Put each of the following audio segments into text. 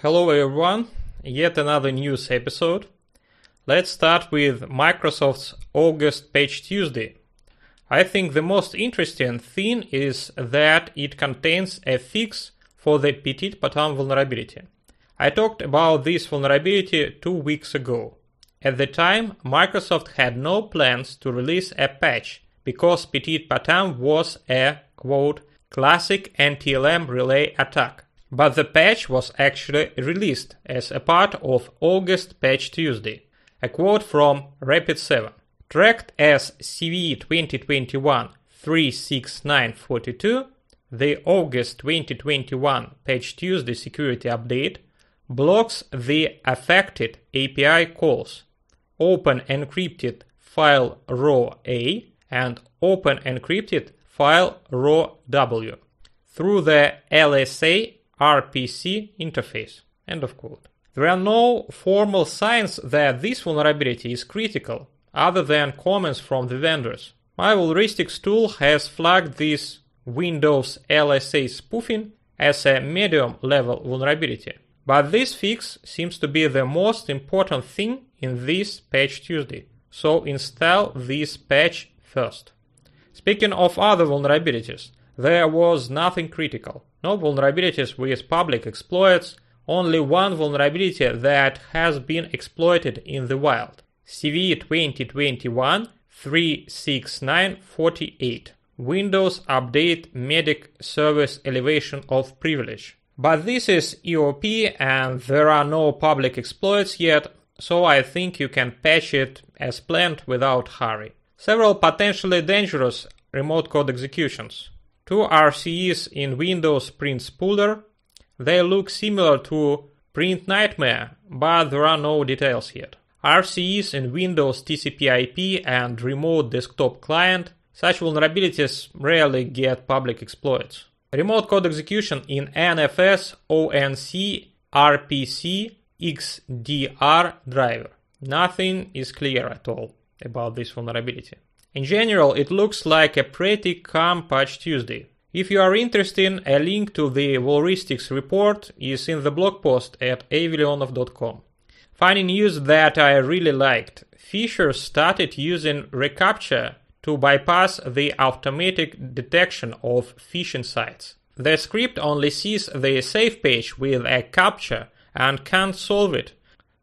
Hello everyone, yet another news episode. Let's start with Microsoft's August Patch Tuesday. I think the most interesting thing is that it contains a fix for the PetitPotam vulnerability. I talked about this vulnerability two weeks ago. At the time, Microsoft had no plans to release a patch because PetitPotam was a, quote, classic NTLM relay attack. But the patch was actually released as a part of August Patch Tuesday. A quote from Rapid7. Tracked as CVE 2021 36942, the August 2021 Patch Tuesday security update blocks the affected API calls open encrypted file raw A and open encrypted file raw W through the LSA RPC interface. End of quote. There are no formal signs that this vulnerability is critical, other than comments from the vendors. My Vulneristics tool has flagged this Windows LSA spoofing as a medium level vulnerability. But this fix seems to be the most important thing in this patch Tuesday, so install this patch first. Speaking of other vulnerabilities, there was nothing critical. No vulnerabilities with public exploits, only one vulnerability that has been exploited in the wild. CVE 2021 36948 Windows Update Medic Service Elevation of Privilege. But this is EOP and there are no public exploits yet, so I think you can patch it as planned without hurry. Several potentially dangerous remote code executions. Two RCEs in Windows Print Spooler. They look similar to Print Nightmare, but there are no details yet. RCEs in Windows TCP/IP and Remote Desktop Client. Such vulnerabilities rarely get public exploits. Remote code execution in NFS ONC RPC XDR driver. Nothing is clear at all about this vulnerability. In general, it looks like a pretty calm patch Tuesday. If you are interested, a link to the Vulneristics report is in the blog post at avleonov.com. Funny news that I really liked. Phishers started using reCAPTCHA to bypass the automatic detection of phishing sites. The script only sees the save page with a CAPTCHA and can't solve it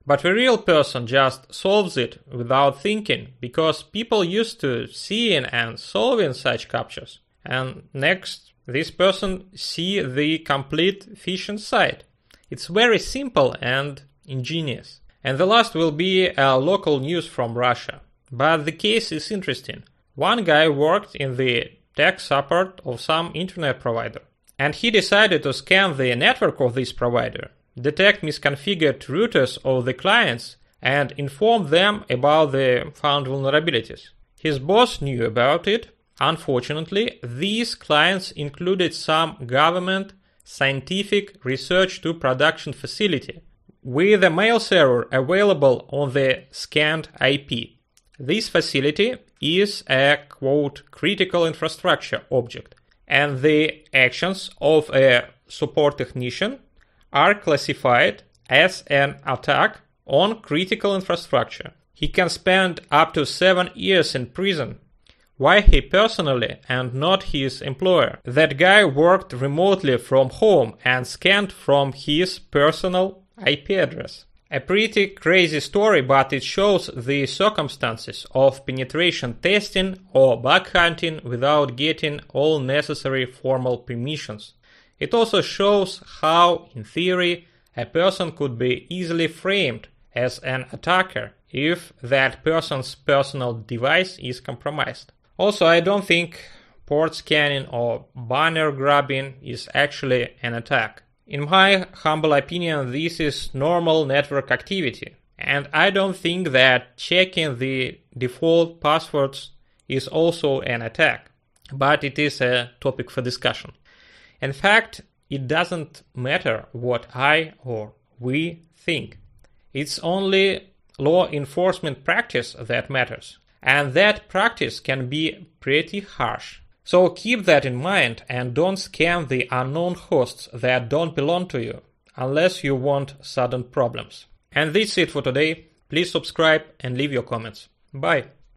but the real person just solves it without thinking because people used to seeing and solving such captures. And next, this person see the complete phishing site. It's very simple and ingenious. And the last will be a local news from Russia. But the case is interesting. One guy worked in the tech support of some internet provider. And he decided to scan the network of this provider detect misconfigured routers of the clients and inform them about the found vulnerabilities. His boss knew about it. Unfortunately, these clients included some government scientific research to production facility with a mail server available on the scanned IP. This facility is a quote critical infrastructure object and the actions of a support technician are classified as an attack on critical infrastructure. He can spend up to seven years in prison. Why he personally and not his employer? That guy worked remotely from home and scanned from his personal IP address. A pretty crazy story, but it shows the circumstances of penetration testing or bug hunting without getting all necessary formal permissions. It also shows how, in theory, a person could be easily framed as an attacker if that person's personal device is compromised. Also, I don't think port scanning or banner grabbing is actually an attack. In my humble opinion, this is normal network activity. And I don't think that checking the default passwords is also an attack. But it is a topic for discussion. In fact, it doesn't matter what I or we think. It's only law enforcement practice that matters. And that practice can be pretty harsh. So keep that in mind and don't scam the unknown hosts that don't belong to you. unless you want sudden problems. And that's it for today. Please subscribe and leave your comments. Bye.